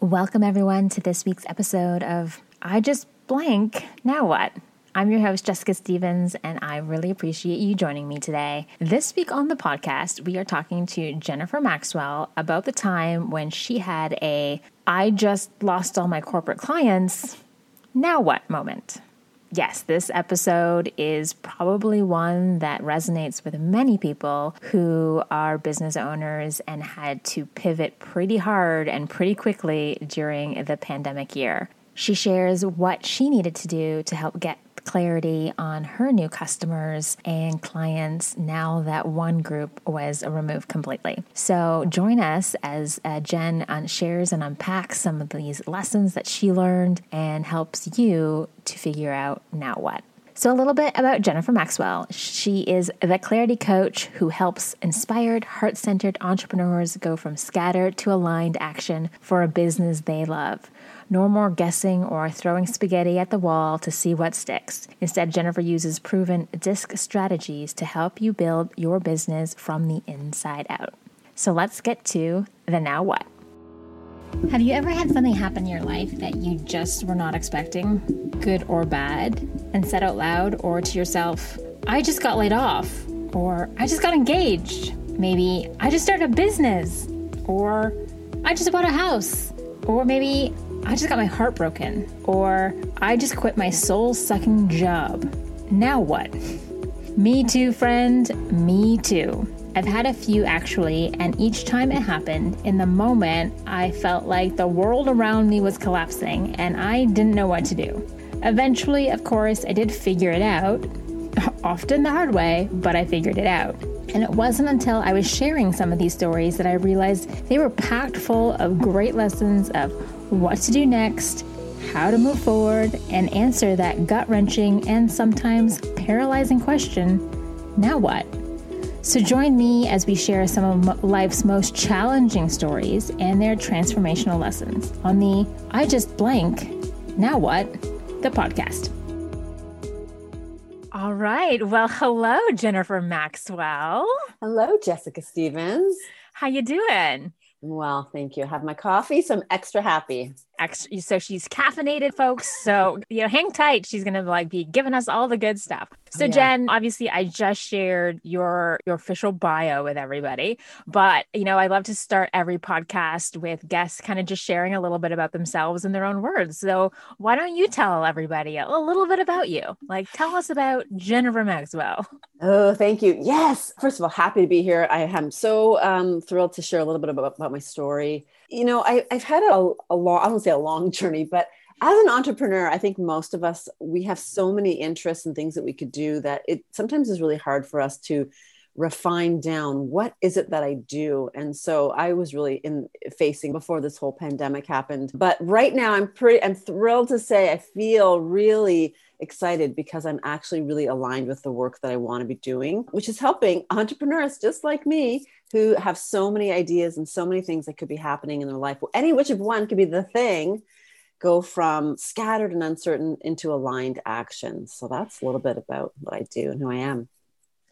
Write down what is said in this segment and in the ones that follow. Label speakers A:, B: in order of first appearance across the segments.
A: Welcome, everyone, to this week's episode of I Just Blank. Now what? I'm your host, Jessica Stevens, and I really appreciate you joining me today. This week on the podcast, we are talking to Jennifer Maxwell about the time when she had a I just lost all my corporate clients, now what moment. Yes, this episode is probably one that resonates with many people who are business owners and had to pivot pretty hard and pretty quickly during the pandemic year. She shares what she needed to do to help get clarity on her new customers and clients now that one group was removed completely. So join us as uh, Jen shares and unpacks some of these lessons that she learned and helps you to figure out now what. So, a little bit about Jennifer Maxwell. She is the clarity coach who helps inspired, heart centered entrepreneurs go from scattered to aligned action for a business they love. No more guessing or throwing spaghetti at the wall to see what sticks. Instead, Jennifer uses proven DISC strategies to help you build your business from the inside out. So let's get to the now what. Have you ever had something happen in your life that you just were not expecting, good or bad, and said out loud or to yourself, I just got laid off, or I just got engaged, maybe I just started a business, or I just bought a house, or maybe I just got my heart broken, or I just quit my soul sucking job. Now what? Me too, friend, me too. I've had a few actually, and each time it happened, in the moment, I felt like the world around me was collapsing and I didn't know what to do. Eventually, of course, I did figure it out, often the hard way, but I figured it out. And it wasn't until I was sharing some of these stories that I realized they were packed full of great lessons of what to do next, how to move forward, and answer that gut wrenching and sometimes paralyzing question now what? So join me as we share some of life's most challenging stories and their transformational lessons on the I Just Blank, Now What? the podcast. All right. Well, hello, Jennifer Maxwell.
B: Hello, Jessica Stevens.
A: How you doing?
B: Well, thank you. Have my coffee, so I'm extra happy
A: extra so she's caffeinated folks. So you know hang tight. She's gonna like be giving us all the good stuff. So yeah. jen obviously i just shared your your official bio with everybody but you know i love to start every podcast with guests kind of just sharing a little bit about themselves in their own words. So why don't you tell everybody a, a little bit about you? Like tell us about jennifer maxwell.
B: Oh thank you. Yes. First of all happy to be here. I am so um, thrilled to share a little bit about, about my story you know, I, have had a, a long, I don't say a long journey, but as an entrepreneur, I think most of us, we have so many interests and things that we could do that it sometimes is really hard for us to refine down what is it that I do. And so I was really in facing before this whole pandemic happened. But right now I'm pretty, I'm thrilled to say I feel really excited because I'm actually really aligned with the work that I want to be doing, which is helping entrepreneurs just like me who have so many ideas and so many things that could be happening in their life. Any which of one could be the thing go from scattered and uncertain into aligned action. So that's a little bit about what I do and who I am.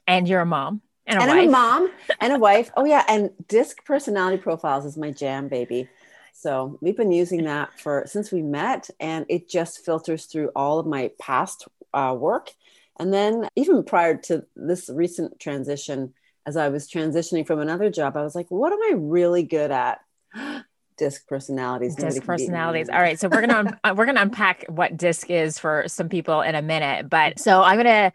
A: And you're a mom.
B: And, a, and I'm a mom and a wife. Oh yeah, and disc personality profiles is my jam, baby. So we've been using that for since we met, and it just filters through all of my past uh, work. And then even prior to this recent transition, as I was transitioning from another job, I was like, what am I really good at? disc personalities
A: disc personalities all right so we're gonna un- we're gonna unpack what disc is for some people in a minute but so i'm gonna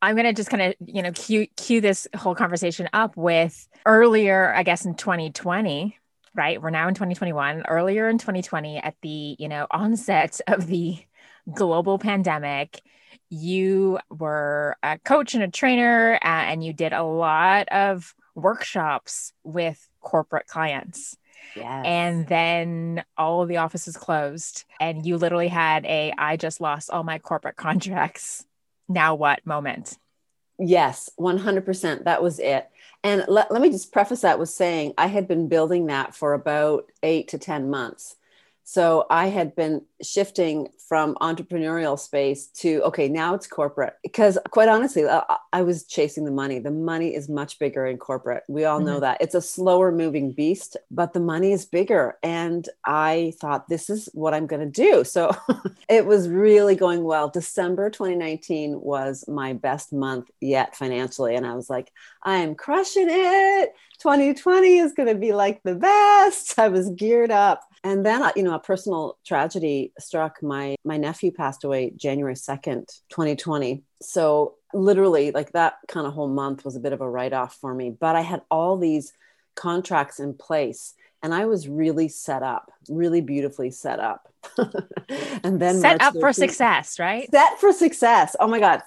A: i'm gonna just kind of you know cue cue this whole conversation up with earlier i guess in 2020 right we're now in 2021 earlier in 2020 at the you know onset of the global pandemic you were a coach and a trainer, uh, and you did a lot of workshops with corporate clients. Yes. And then all of the offices closed, and you literally had a I just lost all my corporate contracts. Now what moment?
B: Yes, 100%. That was it. And let, let me just preface that with saying I had been building that for about eight to 10 months So I had been shifting from entrepreneurial space to, okay, now it's corporate. Because quite honestly, I, I was chasing the money. The money is much bigger in corporate. We all know mm-hmm. that. It's a slower moving beast, but the money is bigger. And I thought, this is what I'm going to do. So it was really going well. December 2019 was my best month yet financially. And I was like, I am crushing it. 2020 is going to be like the best. I was geared up. And then, uh, you know, a personal tragedy struck. My my nephew passed away January 2nd, 2020. So literally, like that kind of whole month was a bit of a write off for me. But I had all these contracts in place, and I was really set up, really beautifully set up.
A: and then set March up 13th, for success, right?
B: Set for success. Oh my God.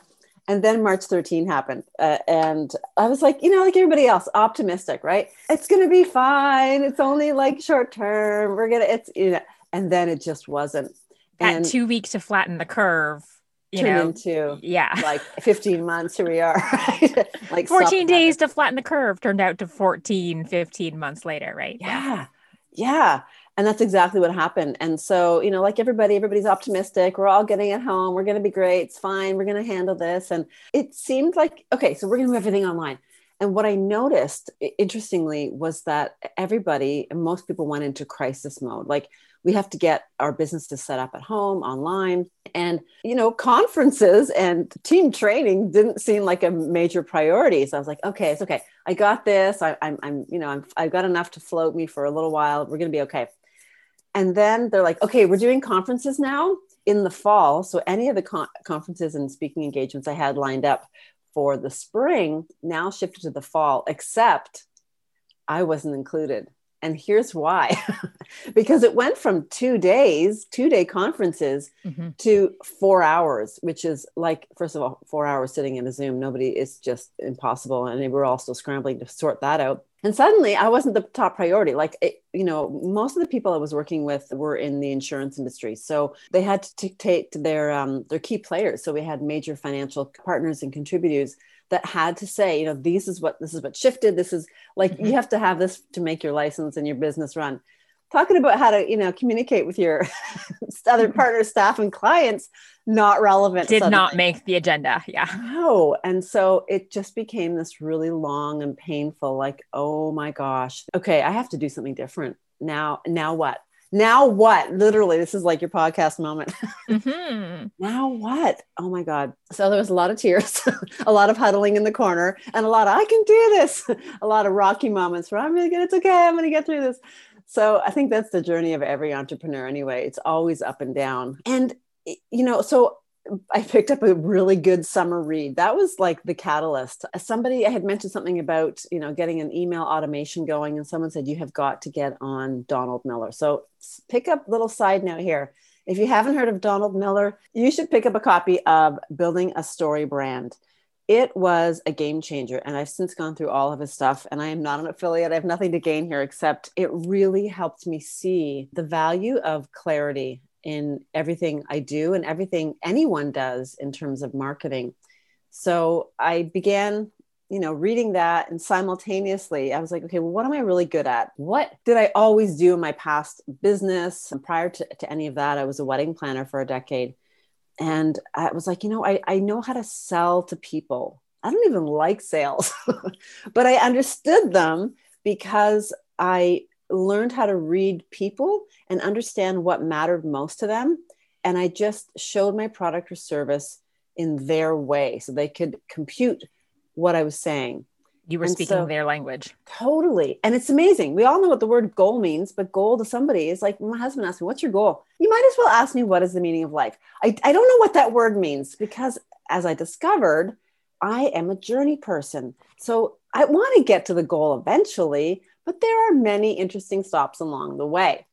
B: And then March 13 happened. Uh, and I was like, you know, like everybody else, optimistic, right? It's going to be fine. It's only like short term. We're going to, it's, you know, and then it just wasn't.
A: And At two weeks to flatten the curve, you know,
B: into
A: yeah,
B: like 15 months. Here we are, right?
A: like 14 days to flatten the curve turned out to 14, 15 months later, right?
B: Yeah. Yeah. yeah and that's exactly what happened. And so you know like everybody everybody's optimistic. We're all getting at home. We're going to be great. It's fine. We're going to handle this. And it seemed like okay so we're going to move everything online. And what i noticed interestingly was that everybody most people went into crisis mode. Like we have to get our businesses set up at home online. And you know conferences and team training didn't seem like a major priority. So i was like okay it's okay. I got this. I, am I'm you know I'm, i've got enough to float me for a little while. We're going to be okay and then they're like, okay, we're doing conferences now in the fall. So any of the con- conferences and speaking engagements I had lined up for the spring now shifted to the fall, except I wasn't included. And here's why because it went from two days, two day conferences mm-hmm. to four hours, which is like, first of all, four hours sitting in a Zoom. Nobody is just impossible. And we're all still scrambling to sort that out and suddenly i wasn't the top priority. Like it, you know most of the people i was working with were in the insurance industry. So they had to dictate their um, their key players. So we had major financial partners and contributors that had to say you know this is what this is what shifted. This is like mm-hmm. you have to have this to make your license and your business run. Talking about how to you know communicate with your other partners staff and clients not relevant
A: did suddenly. not make the agenda yeah.
B: No and so it just became this really long and painful like oh my gosh. Okay i have to do something different now now what? Now what? Literally this is like your podcast moment. Mm-hmm. now what? Oh my god. So there was a lot of tears a lot of huddling in the corner and a lot of i can do this. A lot of rocky moments where i'm gonna get it's okay i'm gonna get through this. So I think that's the journey of every entrepreneur anyway. It's always up and down. And, you know, so I picked up a really good summer read. That was like the catalyst. Uh, somebody I had mentioned something about, you know, getting an email automation going and someone said you have got to get on Donald Miller. So pick up little side note here. If you haven't heard of Donald Miller, you should pick up a copy of Building a StoryBrand it was a game changer. And I've since gone through all of his stuff, and I am not an affiliate. I have nothing to gain here except it really helped me see the value of clarity in everything I do and everything anyone does in terms of marketing. So I began, you know, reading that and simultaneously I was like, okay, well, what am I really good at? What did I always do in my past business? And prior to, to any of that, I was a wedding planner for a decade and I was like, you know, I, I know how to sell to people. I don't even like sales, but I understood them because I learned how to read people and understand what mattered most to them. And I just showed my product or service in their way so they could compute what I was saying.
A: You were and speaking so, their language.
B: Totally. And it's amazing. We all know what the word goal means, but goal to somebody is like my husband asked me, What's your goal? You might as well ask me, What is the meaning of life? I, I don't know what that word means because as I discovered, I am a journey person. So I want to get to the goal eventually, but there are many interesting stops along the way.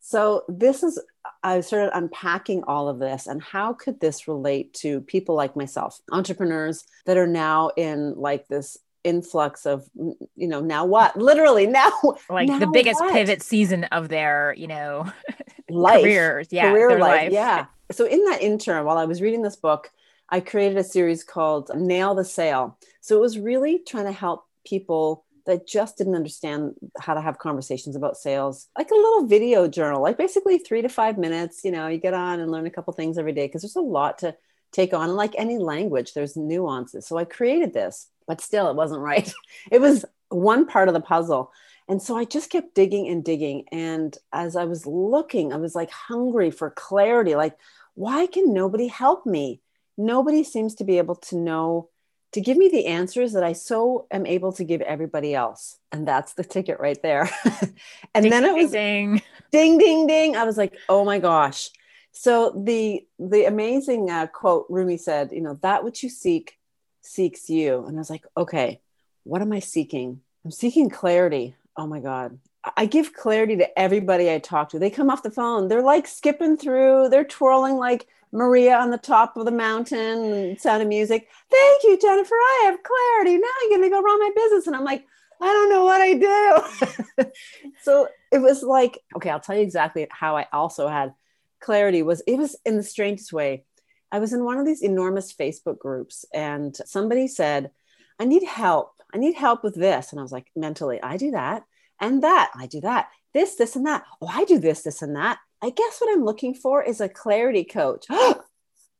B: So this is I started unpacking all of this and how could this relate to people like myself, entrepreneurs that are now in like this influx of you know now what? Literally now
A: like
B: now
A: the biggest what? pivot season of their you know
B: life.
A: careers. Yeah
B: career life, life. yeah. So in that interim while i was reading this book i created a series called nail the sale so it was really trying to help people that just didn't understand how to have conversations about sales, like a little video journal, like basically three to five minutes. You know, you get on and learn a couple things every day because there's a lot to take on. and like any language, there's nuances. So I created this, but still, it wasn't right. It was one part of the puzzle. And so I just kept digging and digging. And as I was looking, I was like hungry for clarity. Like, why can nobody help me? Nobody seems to be able to know to give me the answers that I so am able to give everybody else. And that's the ticket right there. and ding, then it was ding. ding, ding, ding. I was like, oh my gosh. So the the amazing uh, quote Rumi said, you know, that which you seek seeks you. And I was like, okay, what am I seeking? I'm seeking clarity. Oh my God. I give clarity to everybody I talk to. They come off the phone. They're like skipping through, they're twirling like Maria on the top of the mountain, sound of music. Thank you, Jennifer. I have clarity. Now I'm going to go run my business. And I'm like, I don't know what I do. so it was like, okay, I'll tell you exactly how I also had clarity was it was in the strangest way. I was in one of these enormous Facebook groups and somebody said, I need help. I need help with this. And I was like, mentally, I do that and that. I do that. This, this, and that. Oh, I do this, this, and that. I guess what I'm looking for is a clarity coach. oh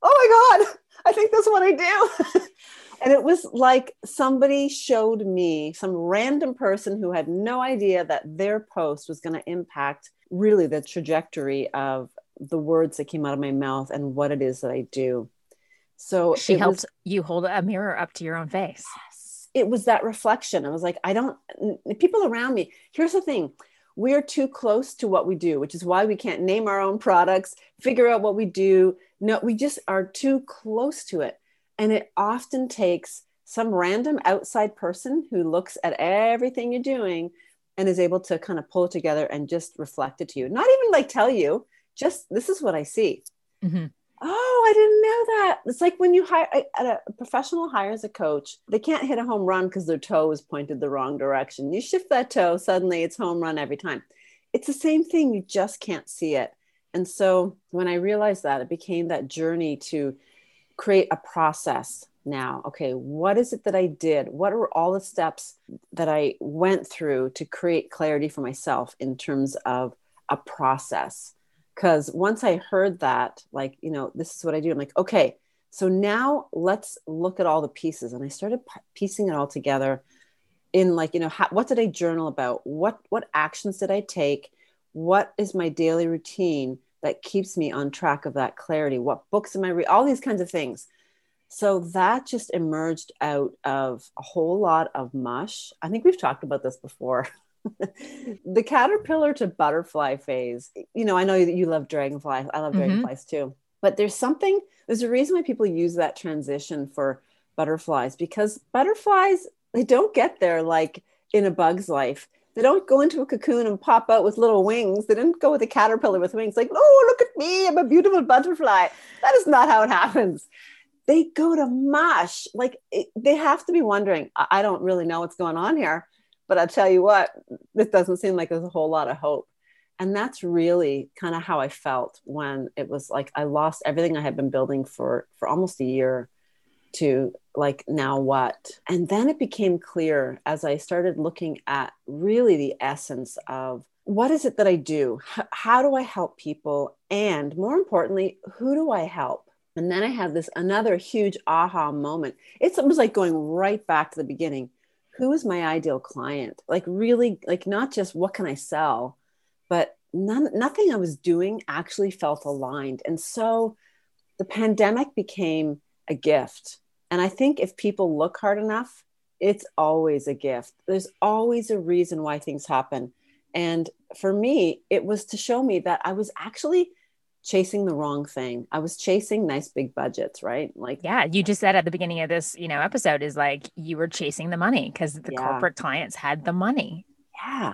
B: my God, I think that's what I do. and it was like somebody showed me some random person who had no idea that their post was going to impact really the trajectory of the words that came out of my mouth and what it is that I do. So
A: she helped was, you hold a mirror up to your own face.
B: It was that reflection. I was like, I don't, people around me. Here's the thing we're too close to what we do, which is why we can't name our own products, figure out what we do. No, we just are too close to it. And it often takes some random outside person who looks at everything you're doing and is able to kind of pull it together and just reflect it to you. Not even like tell you, just this is what I see. Mm-hmm oh, I didn't know that. It's like when you hire a professional hires a coach, they can't hit a home run because their toe is pointed the wrong direction. You shift that toe, suddenly it's home run every time. It's the same thing, you just can't see it. And so when I realized that, it became that journey to create a process now. Okay, what is it that I did? What are all the steps that I went through to create clarity for myself in terms of a process? Because once I heard that, like, you know, this is what I do, I'm like, okay, so now let's look at all the pieces. And I started piecing it all together in like, you know, how, what did I journal about? What, what actions did I take? What is my daily routine that keeps me on track of that clarity? What books am I reading? All these kinds of things. So that just emerged out of a whole lot of mush. I think we've talked about this before. the caterpillar to butterfly phase. You know, I know that you love dragonfly. I love mm-hmm. dragonflies too. But there's something, there's a reason why people use that transition for butterflies because butterflies, they don't get there like in a bug's life. They don't go into a cocoon and pop out with little wings. They didn't go with a caterpillar with wings, like, oh, look at me, I'm a beautiful butterfly. That is not how it happens. They go to mush. Like, it, they have to be wondering, I don't really know what's going on here but I'll tell you what, this doesn't seem like there's a whole lot of hope. And that's really kind of how I felt when it was like I lost everything I had been building for for almost a year to like now what? And then it became clear as i started looking at really the essence of what is it that i do? H- how do i help people? And more importantly who do i help? And then i had this another huge aha moment. It's, it was like going right back to the beginning who is my ideal client? Like really like not just what can i sell but none, nothing i was doing actually felt aligned. And so the pandemic became a gift. And i think if people look hard enough it's always a gift. There's always a reason why things happen. And for me it was to show me that i was actually chasing the wrong thing. I was chasing nice big budgets, right? Like
A: Yeah, you just said at the beginning of this, you know, episode is like you were chasing the money because the yeah. corporate clients had the money.
B: Yeah.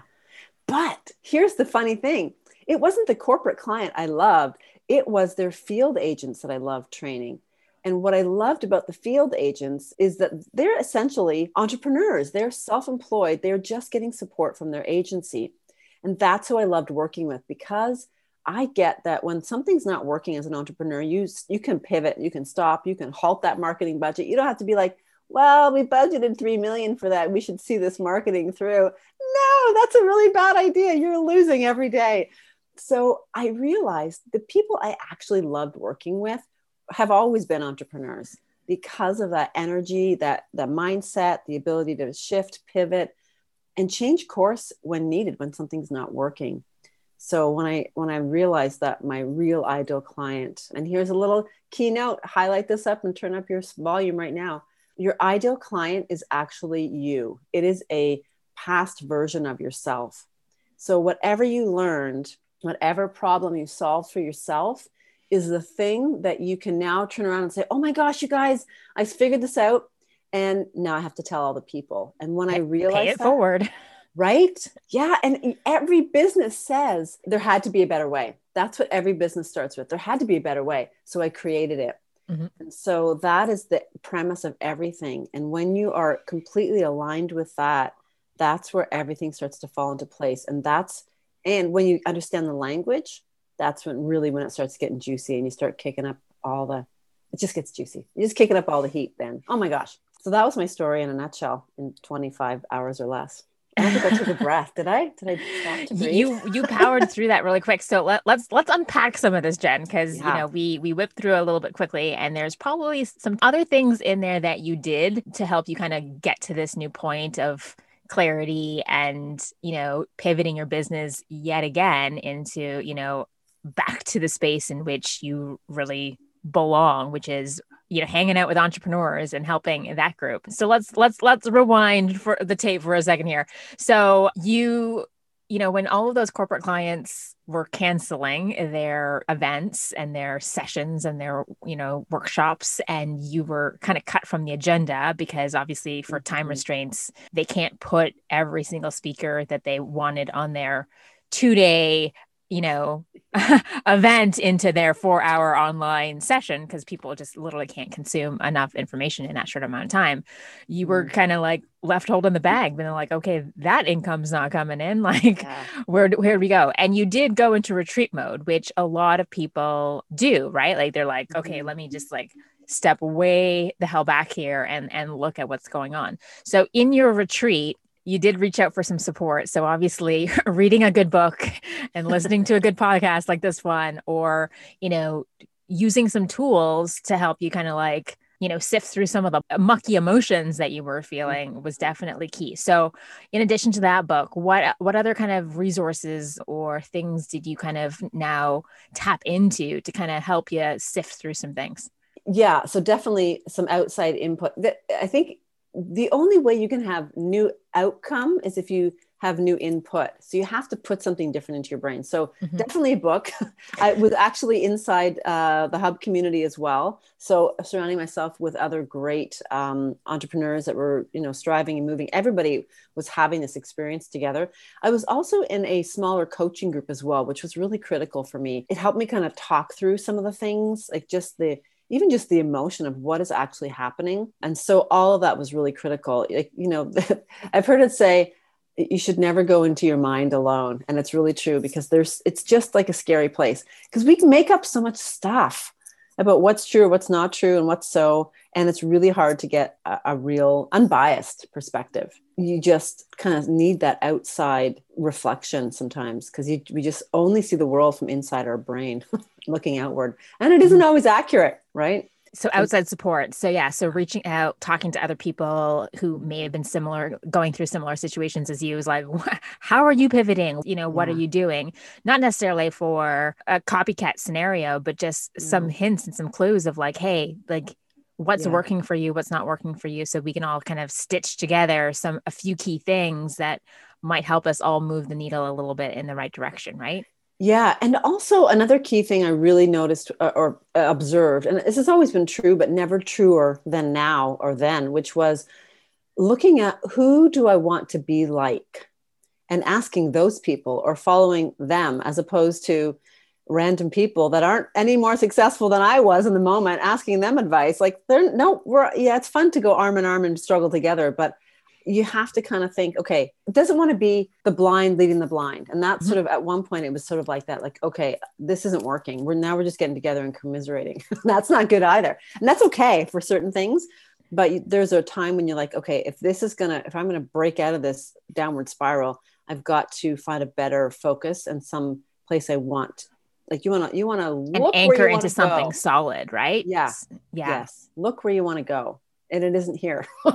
B: But here's the funny thing. It wasn't the corporate client I loved. It was their field agents that I loved training. And what I loved about the field agents is that they're essentially entrepreneurs. They're self employed. They're just getting support from their agency. And that's who I loved working with because I get that when something's not working as an entrepreneur, you you can pivot, you can stop, you can halt that marketing budget. You don't have to be like, well, we budgeted 3 million for that. We should see this marketing through. No, that's a really bad idea. You're losing every day. So I realized the people I actually loved working with have always been entrepreneurs because of that energy, that the mindset, the ability to shift, pivot, and change course when needed when something's not working. So when I when I realized that my real ideal client, and here's a little keynote, highlight this up and turn up your volume right now. Your ideal client is actually you. It is a past version of yourself. So whatever you learned, whatever problem you solved for yourself is the thing that you can now turn around and say, "Oh my gosh, you guys, I figured this out and now I have to tell all the people." And when I realized
A: pay it
B: that,
A: forward.
B: right? Yeah. And every business says there had to be a better way. That's what every business starts with. There had to be a better way. So I created it. Mm-hmm. And so that is the premise of everything. And when you are completely aligned with that, that's where everything starts to fall into place. And that's, and when you understand the language, that's when really when it starts getting juicy and you start kicking up all the, it just gets juicy. You're just kicking up all the heat then. Oh my gosh. So that was my story in a nutshell in 25 hours or less. I don't think I took a breath. Did I? Did I stop to breathe?
A: You you powered through that really quick. So let, let's let's unpack some of this, Jen, because yeah. you know we we whipped through a little bit quickly, and there's probably some other things in there that you did to help you kind of get to this new point of clarity and you know pivoting your business yet again into you know back to the space in which you really belong, which is you know hanging out with entrepreneurs and helping that group so let's let's let's rewind for the tape for a second here so you you know when all of those corporate clients were canceling their events and their sessions and their you know workshops and you were kind of cut from the agenda because obviously for time mm-hmm. restraints they can't put every single speaker that they wanted on their two day you know event into their four hour online session because people just literally can't consume enough information in that short amount of time you were mm. kind of like left holding the bag but then like okay that income's not coming in like yeah. where where do we go and you did go into retreat mode which a lot of people do right like they're like okay mm-hmm. let me just like step way the hell back here and and look at what's going on so in your retreat you did reach out for some support. So obviously reading a good book and listening to a good podcast like this one, or, you know, using some tools to help you kind of like, you know, sift through some of the mucky emotions that you were feeling was mm-hmm. definitely key. So in addition to that book, what what other kind of resources or things did you kind of now tap into to kind of help you sift through some things?
B: Yeah, so definitely some outside input. I think the only way you can have new outcome is if you have new input. So you have to put something different into your brain. So mm-hmm. definitely a book. I was actually inside uh, the hub community as well. So surrounding myself with other great um, entrepreneurs that were, you know, striving and moving. Everybody was having this experience together. I was also in a smaller coaching group as well, which was really critical for me. It helped me kind of talk through some of the things, like just the even just the emotion of what is actually happening. And so all of that was really critical. Like, you know, I've heard it say, you should never go into your mind alone. And it's really true because there's, it's just like a scary place because we can make up so much stuff about what's true, what's not true, and what's so. And it's really hard to get a, a real unbiased perspective. You just kind of need that outside reflection sometimes because we just only see the world from inside our brain, looking outward. And it isn't mm-hmm. always accurate, right?
A: So outside support. So yeah, so reaching out, talking to other people who may have been similar, going through similar situations as you is like, how are you pivoting? You know, what yeah. are you doing? Not necessarily for a copycat scenario, but just some hints and some clues of like, hey, like what's yeah. working for you, what's not working for you, so we can all kind of stitch together some a few key things that might help us all move the needle a little bit in the right direction, right?
B: Yeah. And also, another key thing I really noticed uh, or uh, observed, and this has always been true, but never truer than now or then, which was looking at who do I want to be like and asking those people or following them as opposed to random people that aren't any more successful than I was in the moment, asking them advice. Like, they're no, we're, yeah, it's fun to go arm in arm and struggle together, but you have to kind of think, okay, it doesn't want to be the blind leading the blind. And that's mm-hmm. sort of at one point it was sort of like that, like, okay, this isn't working. We're now we're just getting together and commiserating. that's not good either. And that's okay for certain things. but there's a time when you're like okay if this is gonna if i'm gonna break out of this downward spiral i've got to find a better focus and some place i want like you want to you want to look
A: anchor into something go. solid right
B: yeah yeah yes look where you want to go and it isn't here.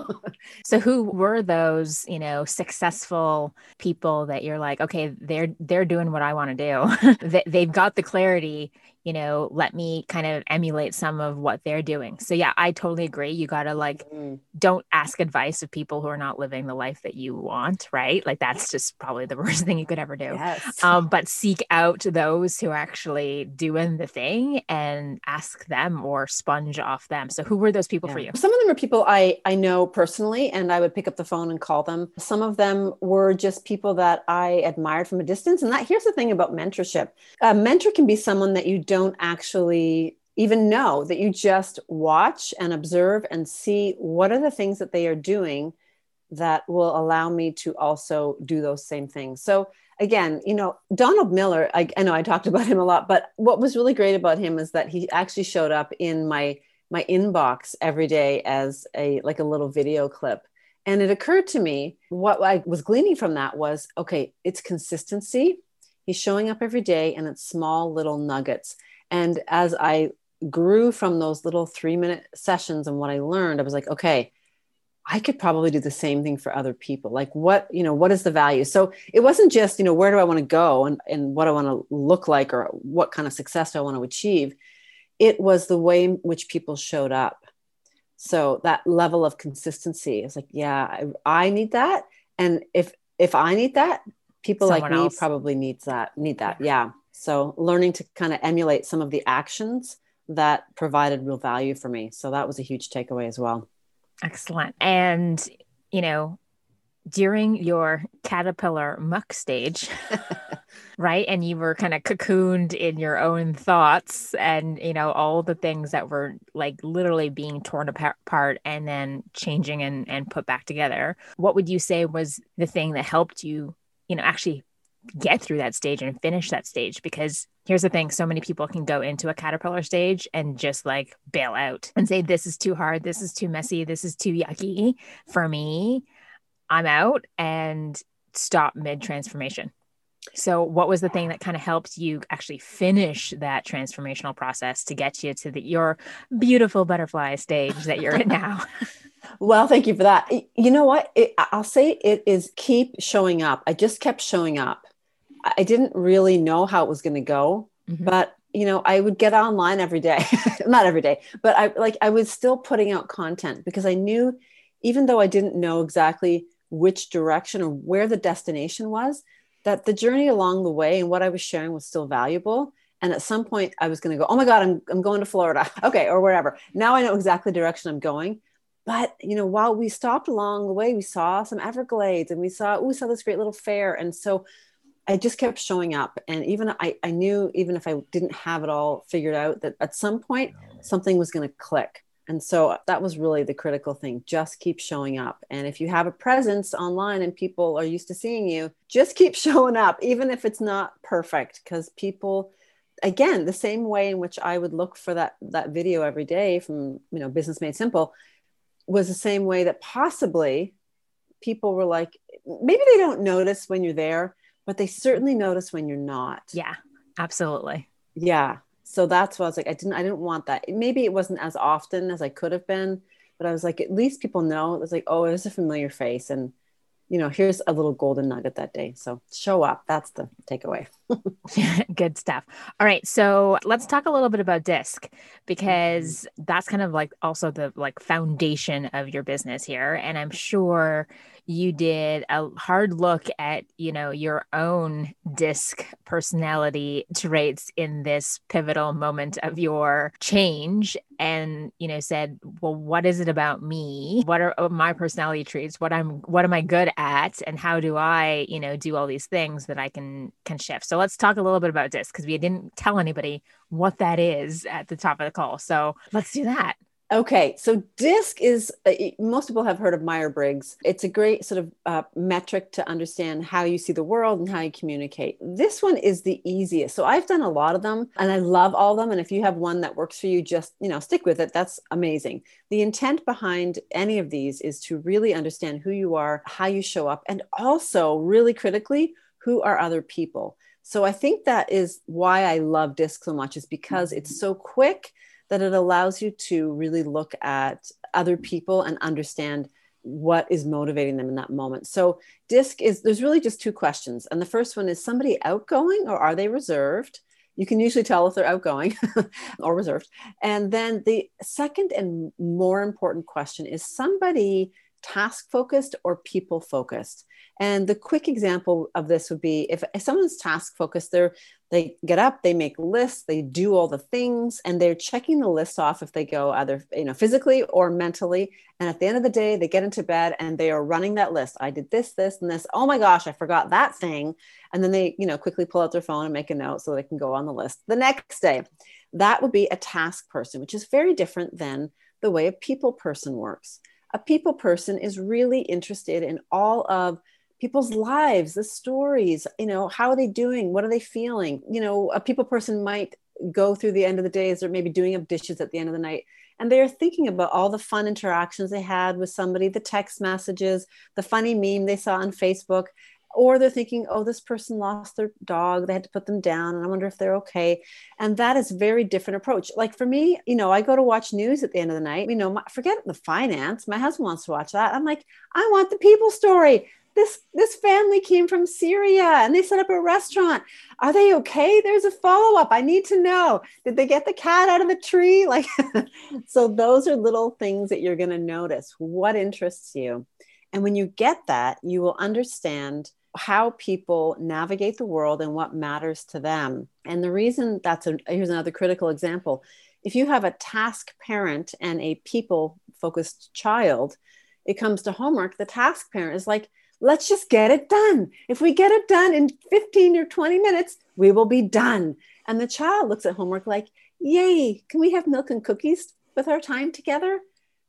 A: so who were those, you know, successful people that you're like, okay, they're they're doing what I want to do. they, have got the clarity, you know, let me kind of emulate some of what they're doing. So yeah, I totally agree. You got to like mm. don't ask advice of people who are not living the life that you want, right? Like that's just probably the worst thing you could ever do. Yes. Um, but seek out those who are actually doing the thing and ask them or sponge off them. So who were those people yeah. for you?
B: Some of them are people I I know personally and I would pick up the phone and call them. Some of them were just people that I admired from a distance and that here's the thing about mentorship. A mentor can be someone that you don't actually even know that you just watch and observe and see what are the things that they are doing that will allow me to also do those same things. So again, you know, Donald Miller, I, I, know I talked about him a lot, but what was really great about him is that he actually showed up in my my inbox every day as a like a little video clip. And it occurred to me what I was gleaning from that was okay, it's consistency He's showing up every day and it's small little nuggets. And as I grew from those little three minute sessions and what I learned, I was like, okay, I could probably do the same thing for other people. Like what, you know, what is the value? So it wasn't just, you know, where do I want to go and, and what I want to look like or what kind of success do I want to achieve? It was the way in which people showed up. So that level of consistency is like, yeah, I, I need that. And if if I need that, people Someone like me else. probably needs that need that yeah. so learning to kind of emulate some of the actions that provided real value for me. So that was a huge takeaway as well.
A: Excellent. And you know during your caterpillar muck stage right? And you were kind of cocooned in your own thoughts and you know all the things that were like literally being torn apart and then changing and, and put back together. What would you say was the thing that helped you you know, actually get through that stage and finish that stage because here's the thing so many people can go into a caterpillar stage and just like bail out and say this is too hard. This is too messy. This is too yucky for me. I'm out and stop mid transformation so what was the thing that kind of helped you actually finish that transformational process to get you to the, your beautiful butterfly stage that you're in now
B: Well, thank you for that. You know what? It, I'll say it is keep showing up. I just kept showing up. I didn't really know how it was going to go, mm-hmm. but you know, I would get online every day, not every day, but I like I was still putting out content because I knew, even though I didn't know exactly which direction or where the destination was, that the journey along the way and what I was sharing was still valuable. And at some point, I was going to go, oh my God, I'm, I'm going to Florida. Okay, or wherever. Now I know exactly the direction I'm going but you know while we stopped along the way we saw some everglades and we saw oh we saw this great little fair. And so i just kept showing up. And even I, I knew even if i didn't have it all figured out that at some point something was going to click. And so that was really the critical thing. Just keep showing up. And if you have a presence online and people are used to seeing you just keep showing up even if it's not perfect. Because people again the same way in which i would look for that that video every day from you know business made simple was the same way that possibly people were like, maybe they don't notice when you're there, but they certainly notice when you're not.
A: Yeah, absolutely.
B: Yeah. So that's why I was like, I didn't, I didn't want that. Maybe it wasn't as often as I could have been, but I was like, at least people know. It was like, oh, it was a familiar face, and you know, here's a little golden nugget that day. So show up. That's the takeaway.
A: Good stuff. All right. So let's talk a little bit about disc mm-hmm. because that's kind of like also the like foundation of your business here. And I'm sure you did a hard look at you know your own disc personality traits in this pivotal moment of your change and you know said well what is it about me what are uh, my personality traits what i'm what am i good at and how do i you know do all these things that i can can shift so let's talk a little bit about disc because we didn't tell anybody what that is at the top of the call so let's do that
B: Okay, so DISC is uh, most people have heard of Myers Briggs. It's a great sort of uh, metric to understand how you see the world and how you communicate. This one is the easiest. So I've done a lot of them and I love all of them. And if you have one that works for you, just you know stick with it. That's amazing. The intent behind any of these is to really understand who you are, how you show up, and also really critically, who are other people. So I think that is why I love DISC so much, is because it's mm-hmm. so quick that it allows you to really look at other people and understand what is motivating them in that moment. So disc is there's really just two questions. And the first one is somebody outgoing or are they reserved? You can usually tell if they're outgoing or reserved. And then the second and more important question is somebody task focused or people focused. And the quick example of this would be if, if someone's task focused, they're they get up, they make lists, they do all the things, and they're checking the list off if they go either you know physically or mentally. And at the end of the day, they get into bed and they are running that list. I did this, this, and this. Oh my gosh, I forgot that thing. And then they, you know, quickly pull out their phone and make a note so they can go on the list the next day. That would be a task person, which is very different than the way a people person works. A people person is really interested in all of people's lives, the stories, you know, how are they doing? What are they feeling? You know, a people person might go through the end of the day as they're maybe doing up dishes at the end of the night. And they're thinking about all the fun interactions they had with somebody, the text messages, the funny meme they saw on Facebook. Or they're thinking, oh, this person lost their dog. They had to put them down. And I wonder if they're okay. And that is very different approach. Like for me, you know, I go to watch news at the end of the night. You know, my, forget the finance. My husband wants to watch that. I'm like, I want the people story this this family came from Syria and they set up a restaurant. Are they okay? There's a follow up. I need to know. Did they get the cat out of the tree? Like so those are little things that you're going to notice. What interests you? And when you get that, you will understand how people navigate the world and what matters to them. And the reason that's a here's another critical example. If you have a task parent and a people focused child, it comes to homework, the task parent is like, let's just get it done. If we get it done in 15 or 20 minutes, we will be done. And the child looks at homework like, yay, can we have milk and cookies with our time together?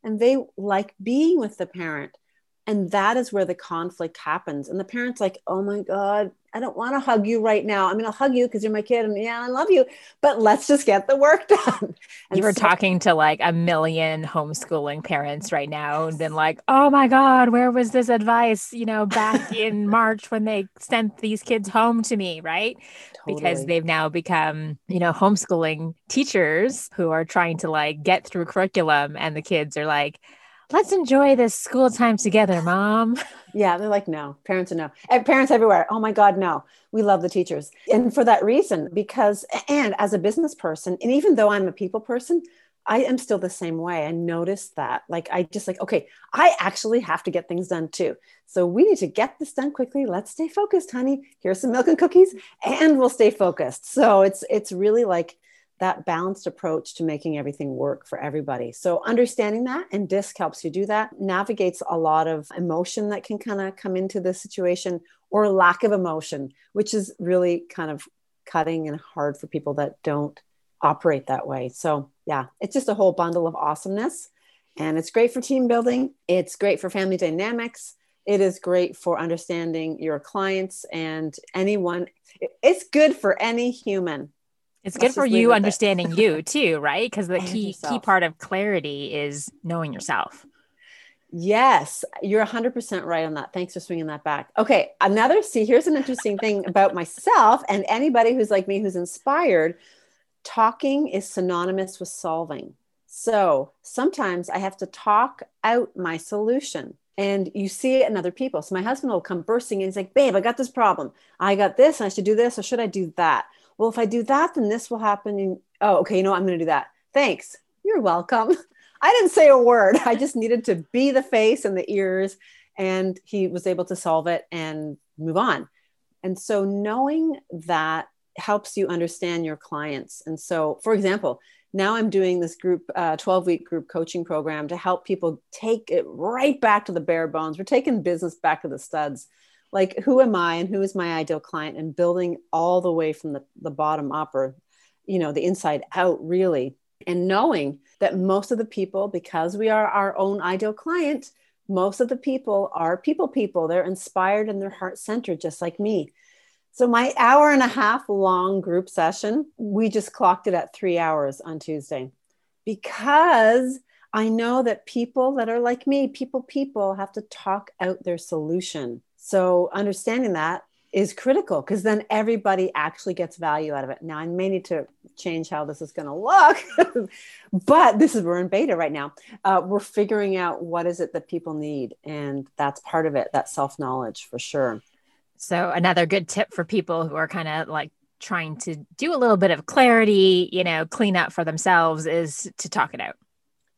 B: And they like being with the parent. And that is where the conflict happens. And the parent's like, oh my God, I don't want to hug you right now. I mean, I'll hug you because you're my kid and yeah, I love you, but let's just get the work done.
A: And you were so- talking to like a million homeschooling parents right now and been like, oh my God, where was this advice, you know, back in March when they sent these kids home to me, right? Totally. Because they've now become, you know, homeschooling teachers who are trying to like get through curriculum and the kids are like, let's enjoy this school time together, mom.
B: Yeah, they're like, no, parents are no. And parents everywhere. Oh my God, no. We love the teachers. And for that reason, because, and as a business person, and even though I'm a people person, I am still the same way. I noticed that. Like, I just like, okay, I actually have to get things done too. So we need to get this done quickly. Let's stay focused, honey. Here's some milk and cookies, and we'll stay focused. So it's it's really like that balanced approach to making everything work for everybody. So understanding that and disc helps you do that, navigates a lot of emotion that can kind of come into the situation or lack of emotion, which is really kind of cutting and hard for people that don't operate that way. So, yeah, it's just a whole bundle of awesomeness. And it's great for team building. It's great for family dynamics. It is great for understanding your clients and anyone. It's good for any human
A: it's good for you understanding you too, right? Because the key key part of clarity is knowing yourself.
B: Yes, you're 100% right on that. Thanks for swinging that back. Okay, another see, here's an interesting thing about myself and anybody who's like me who's inspired. Talking is synonymous with solving. So sometimes I have to talk out my solution and you see it in other people. So my husband will come bursting in. He's like, babe, I got this problem. I got this. I should do this or should I do that? Well, if I do that, then this will happen. And, oh, okay, you know what? I'm going to do that. Thanks. You're welcome. I didn't say a word. I just needed to be the face and the ears. And he was able to solve it and move on. And so knowing that helps you understand your clients. And so, for example, now I'm doing this group, uh, 12 week group coaching program to help people take it right back to the bare bones. We're taking business back to the studs like who am i and who is my ideal client and building all the way from the, the bottom up or you know the inside out really and knowing that most of the people, because we are our own ideal client, most of the people are people people. They're inspired and they're heart centered, just like me. So, my hour and a half long group session, we just clocked it at three hours on Tuesday because I know that people that are like me, people, people have to talk out their solution. So, understanding that is critical because then everybody actually gets value out of it. Now, I may need to change how this is going to look, but this is we're in beta right now. Uh, we're figuring out what is it that people need, and that's part of it. That self knowledge for sure.
A: So, another good tip for people who are kind of like trying to do a little bit of clarity, you know, clean up for themselves is to talk it out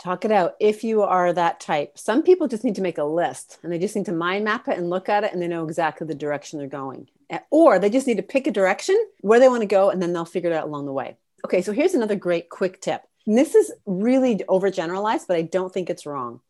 B: talk it out if you are that type. Some people just need to make a list and they just need to mind map it and look at it and they know exactly the direction they're going. Or they just need to pick a direction where they want to go and then they'll figure it out along the way. Okay so here's another great quick tip. And this is really overgeneralized but i don't think it's wrong.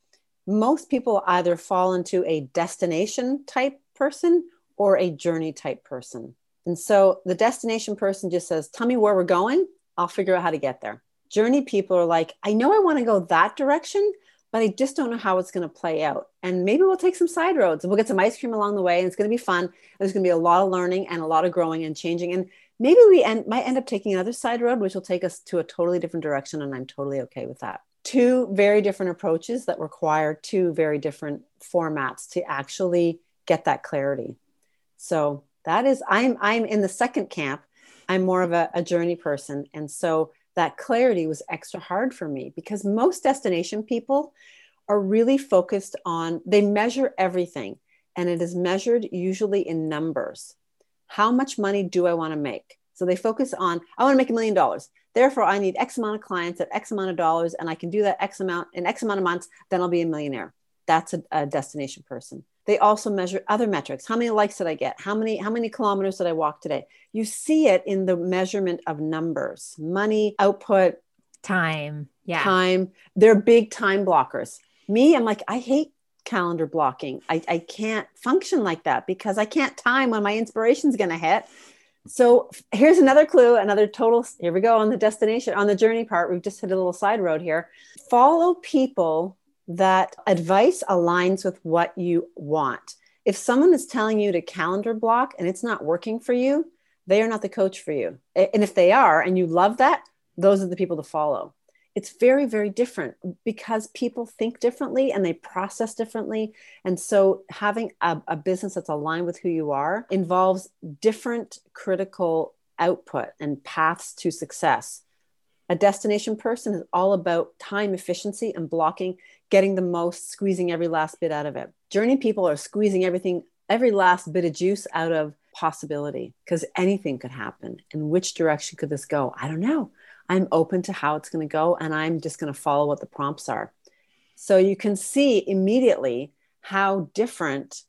B: Most people either fall into a destination type person or a journey type person. And so the destination person just says tell me where we're going. I'll figure out how to get there journey people are like, I know I want to go that direction, but I just don't know how it's going to play out. And maybe we'll take some side roads and we'll get some ice cream along the way and it's going to be fun. There's going to be a lot of learning and a lot of growing and changing. And maybe we end, might end up taking another side road, which will take us to a totally different direction. And I'm totally okay with that. Two very different approaches that require two very different formats to actually get that clarity. So that is, I'm, I'm in the second camp. I'm more of a, a journey person. And so that clarity was extra hard for me because most destination people are really focused on, they measure everything and it is measured usually in numbers. How much money do I want to make? So they focus on, I want to make a million dollars. Therefore, I need X amount of clients at X amount of dollars, and I can do that X amount in X amount of months, then I'll be a millionaire. That's a, a destination person they also measure other metrics. How many likes did i get? How many how many kilometers did i walk today? You see it in the measurement of numbers money output
A: time yeah.
B: time. They're big time blockers. Me i'm like i hate calendar blocking. I, I can't function like that because i can't time when my inspiration's going to hit. So here's another clue another total here we go on the destination on the journey part. We've just hit a little side road here. Follow people that advice aligns with what you want. If someone is telling you to calendar block and it's not working for you, they are not the coach for you. And if they are and you love that, those are the people to follow. It's very, very different because people think differently and they process differently. And so having a, a business that's aligned with who you are involves different critical output and paths to success. A destination person is all about time efficiency and blocking getting the most, squeezing every last bit out of it. Journey people are squeezing everything, every last bit of juice out of possibility because anything could happen. In which direction could this go? I don't know. I'm open to how it's going to go and I'm just going to follow what the prompts are. So you can see immediately how different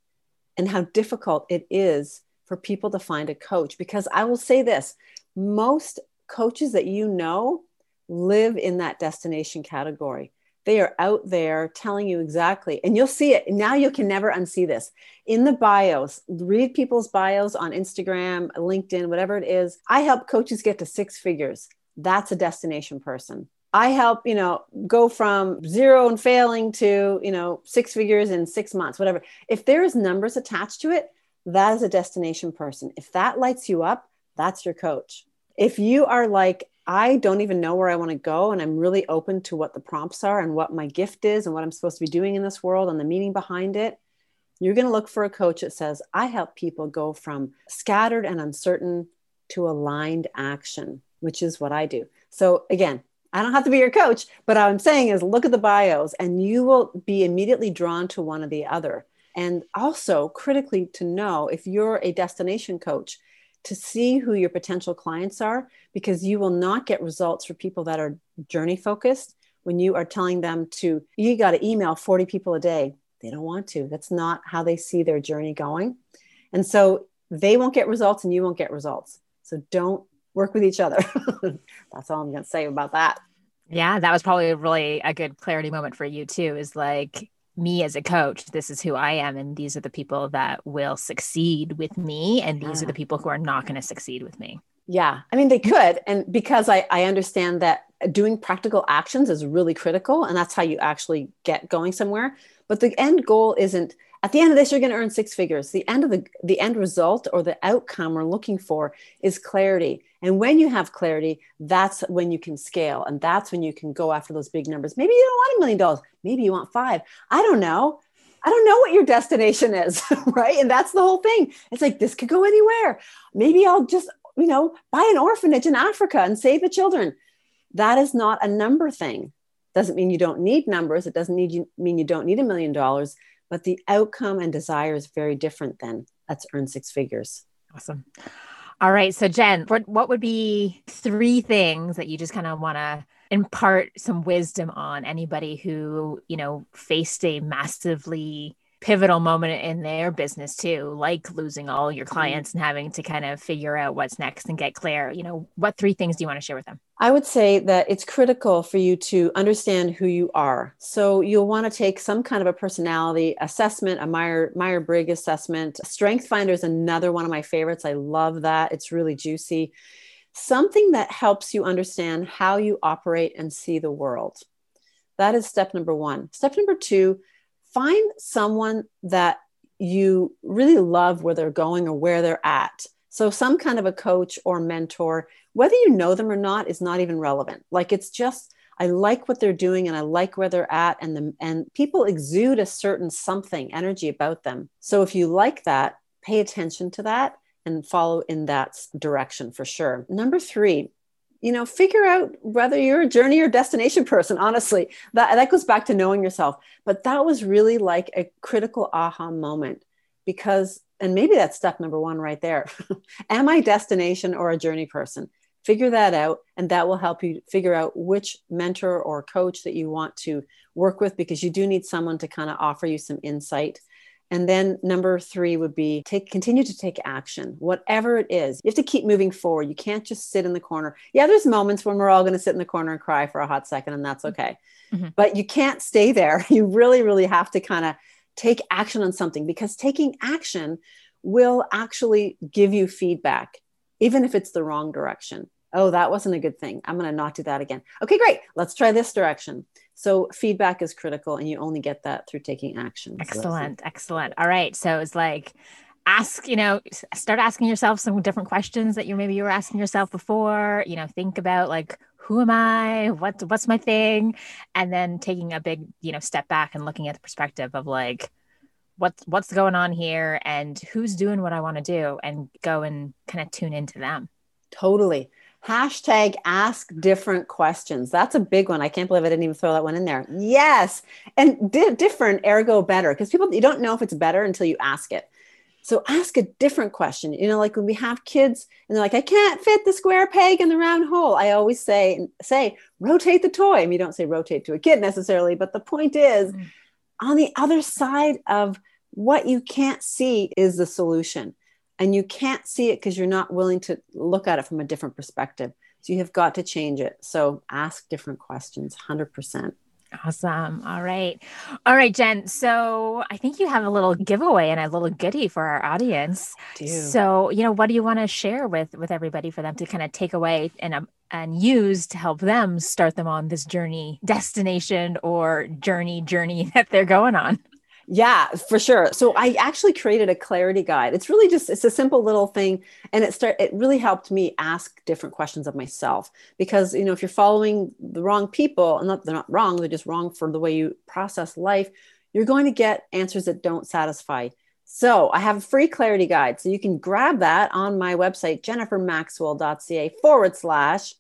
B: and how difficult it is for people to find a coach because I will say this most coaches that you know live in that destination category. They are out there telling you exactly, and you'll see it. Now you can never unsee this. In the bios, read people's bios on Instagram, LinkedIn, whatever it is. I help coaches get to six figures. That's a destination person. I help, you know, go from zero and failing to, you know, six figures in six months, whatever. If there is numbers attached to it, that is a destination person. If that lights you up, that's your coach. If you are like, I don't even know where I want to go. And I'm really open to what the prompts are and what my gift is and what I'm supposed to be doing in this world and the meaning behind it. You're going to look for a coach that says, I help people go from scattered and uncertain to aligned action, which is what I do. So, again, I don't have to be your coach, but I'm saying is look at the bios and you will be immediately drawn to one or the other. And also, critically, to know if you're a destination coach, to see who your potential clients are because you will not get results for people that are journey focused when you are telling them to you got to email 40 people a day. They don't want to. That's not how they see their journey going. And so they won't get results and you won't get results. So don't work with each other. That's all i'm going to say about that.
A: Yeah that was probably really a good clarity moment for you too is like me as a coach, this is who I am, and these are the people that will succeed with me, and these yeah. are the ah. people who are not going to succeed with me.
B: Yeah, I mean they could, and because I I understand that doing practical actions is really critical. And that's how you actually get going somewhere. But the end goal isn't at the end of this, you're going to earn six figures. The end of the, the end result or the outcome we're looking for is clarity. And when you have clarity, that's when you can scale. And that's when you can go after those big numbers. Maybe you don't want a million dollars. Maybe you want five. I don't know. I don't know what your destination is, right? And that's the whole thing. It's like this could go anywhere. Maybe I'll just, you know, buy an orphanage in Africa and save the children. That is not a number thing. Doesn't mean you don't need numbers. It doesn't need you mean you don't need a million dollars, but the outcome and desire is very different then. let's earn six figures.
A: Awesome. All right. So Jen, what what would be three things that you just kind of want to impart some wisdom on anybody who, you know, faced a massively pivotal moment in their business too, like losing all your mm-hmm. clients and having to kind of figure out what's next and get clear. You know, what three things do you want to share with them?
B: I would say that it's critical for you to understand who you are. So you'll want to take some kind of a personality assessment, a Meyer Myers Briggs assessment. Strength Finder is another one of my favorites. I love that. It's really juicy. Something that helps you understand how you operate and see the world. That is step number 1. Step number 2, find someone that you really love where they're going or where they're at. So, some kind of a coach or mentor, whether you know them or not, is not even relevant. Like, it's just, I like what they're doing and I like where they're at, and, the, and people exude a certain something, energy about them. So, if you like that, pay attention to that and follow in that direction for sure. Number three, you know figure out whether you're a journey or destination person honestly. That that goes back to knowing yourself. But that was really like a critical aha moment because and maybe that's step number 1 right there. Am i destination or a journey person? Figure that out and that will help you figure out which mentor or coach that you want to work with because you do need someone to kind of offer you some insight and then number three would be take continue to take action, whatever it is. You have to keep moving forward. You can't just sit in the corner. Yeah, there's moments when we're all going to sit in the corner and cry for a hot second, and that's okay. Mm-hmm. But you can't stay there. You really, really have to kind of take action on something because taking action will actually give you feedback, even if it's the wrong direction. Oh, that wasn't a good thing. I'm going to not do that again. Okay, great. Let's try this direction. So feedback is critical, and you only get that through taking action.
A: Excellent, so excellent. All right, so it's like ask you know start asking yourself some different questions that you maybe you were asking yourself before you know think about like who am i what what's my thing and then taking a big you know step back and looking at the perspective of like what's what's going on here and who's doing what i want to do and go and kind of tune into them
B: totally Hashtag ask different questions. That's a big one. I can't believe I didn't even throw that one in there. Yes. And di- different, ergo better, because people, you don't know if it's better until you ask it. So ask a different question. You know, like when we have kids and they're like, I can't fit the square peg in the round hole. I always say, say, rotate the toy. I mean, you don't say rotate to a kid necessarily, but the point is mm. on the other side of what you can't see is the solution and you can't see it because you're not willing to look at it from a different perspective so you have got to change it so ask different questions 100%
A: Awesome. All right. All right, Jen. So I think you have a little giveaway and a little goodie for our audience. So, you know, what do you want to share with with everybody for them to kind of take away and um, and use to help them start them on this journey, destination or journey journey that they're going on?
B: Yeah, for sure. So I actually created a clarity guide. It's really just it's a simple little thing and it start it really helped me ask different questions of myself because you know if you're following the wrong people and not they're not wrong, they're just wrong for the way you process life, you're going to get answers that don't satisfy. So I have a free clarity guide. So you can grab that on my website, jennifermaxwell.ca forward slash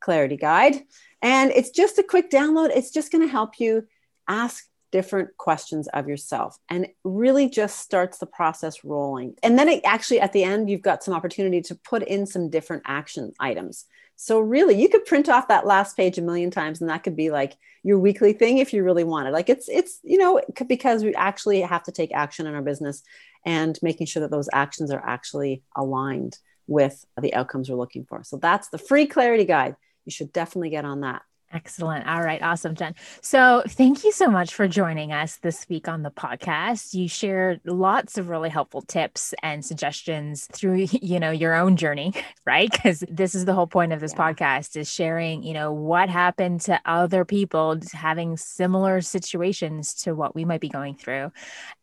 B: clarity guide. And it's just a quick download. It's just going to help you ask different questions of yourself and really just starts the process rolling. And then it actually at the end, you've got some opportunity to put in some different action items. So really, you could print off that last page a million times, and that could be like your weekly thing if you really wanted. Like it's it's you know because we actually have to take action in our business, and making sure that those actions are actually aligned with the outcomes we're looking for. So that's the free clarity guide. You should definitely get on that.
A: Excellent. All right. Awesome, Jen. So, thank you so much for joining us this week on the podcast. You shared lots of really helpful tips and suggestions through, you know, your own journey, right? Because this is the whole point of this yeah. podcast is sharing, you know, what happened to other people having similar situations to what we might be going through.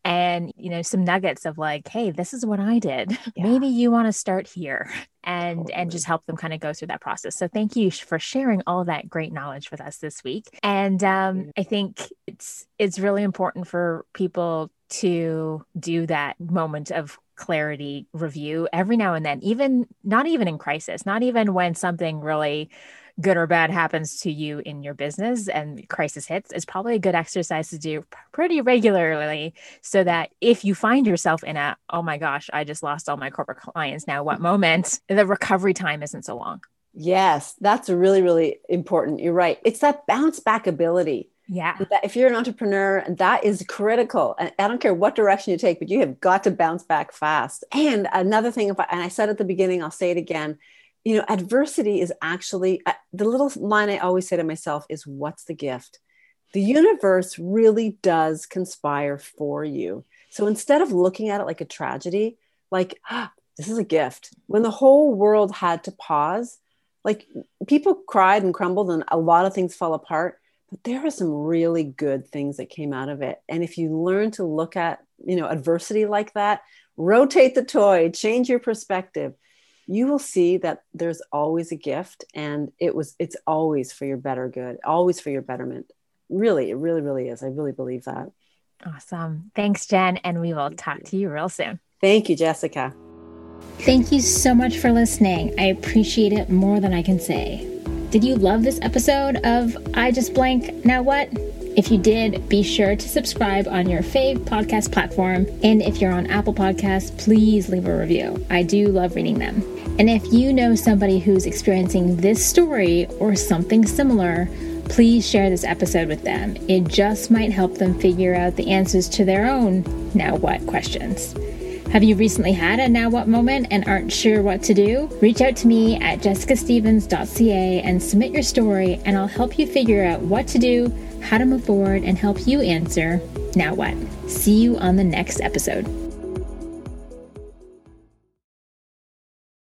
A: And, you know, some nuggets of like, hey, this is what I did. Yeah. Maybe you want to start here and totally. and just help them kind of go through that process. So thank you for sharing all that great knowledge with us this week. And um, I think it's it's really important for people to do that moment of clarity review every now and then even not even in crisis not even when something really good or bad happens to you in your business and crisis hits is probably a good exercise to do pretty regularly so that if you find yourself in a oh my gosh i just lost all my corporate clients. Now what mm-hmm. moment? the recovery time isn't so long.
B: Yes that's really really important. You're right. It's that bounce back ability
A: yeah.
B: if you're an entrepreneur that is critical. And i don't care what direction you take but you have got to bounce back fast. And another thing if I, and i said at the beginning i'll say it again you know, adversity is actually uh, the little line I always say to myself is, What's the gift? The universe really does conspire for you. So instead of looking at it like a tragedy, like, ah, this is a gift. When the whole world had to pause, like people cried and crumbled and a lot of things fell apart, but there are some really good things that came out of it. And if you learn to look at, you know, adversity like that, rotate the toy, change your perspective, you will see that there's always a gift and it was it's always for your better good always for your betterment. Really it really really is. I really believe that.
A: Awesome. Thanks jen and we will talk to you real soon.
B: Thank you jessica.
A: Thank you so much for listening. I appreciate it more than i can say. Did you love this episode of i just blank? Now what? If you did, be sure to subscribe on your fave podcast platform. And if you're on Apple Podcasts, please leave a review. I do love reading them. And if you know somebody who's experiencing this story or something similar, please share this episode with them. It just might help them figure out the answers to their own now what questions. Have you recently had a now what moment and aren't sure what to do? Reach out to me at jessicastevens.ca and submit your story, and I'll help you figure out what to do how to move forward, and help you answer now what. See you on the next episode.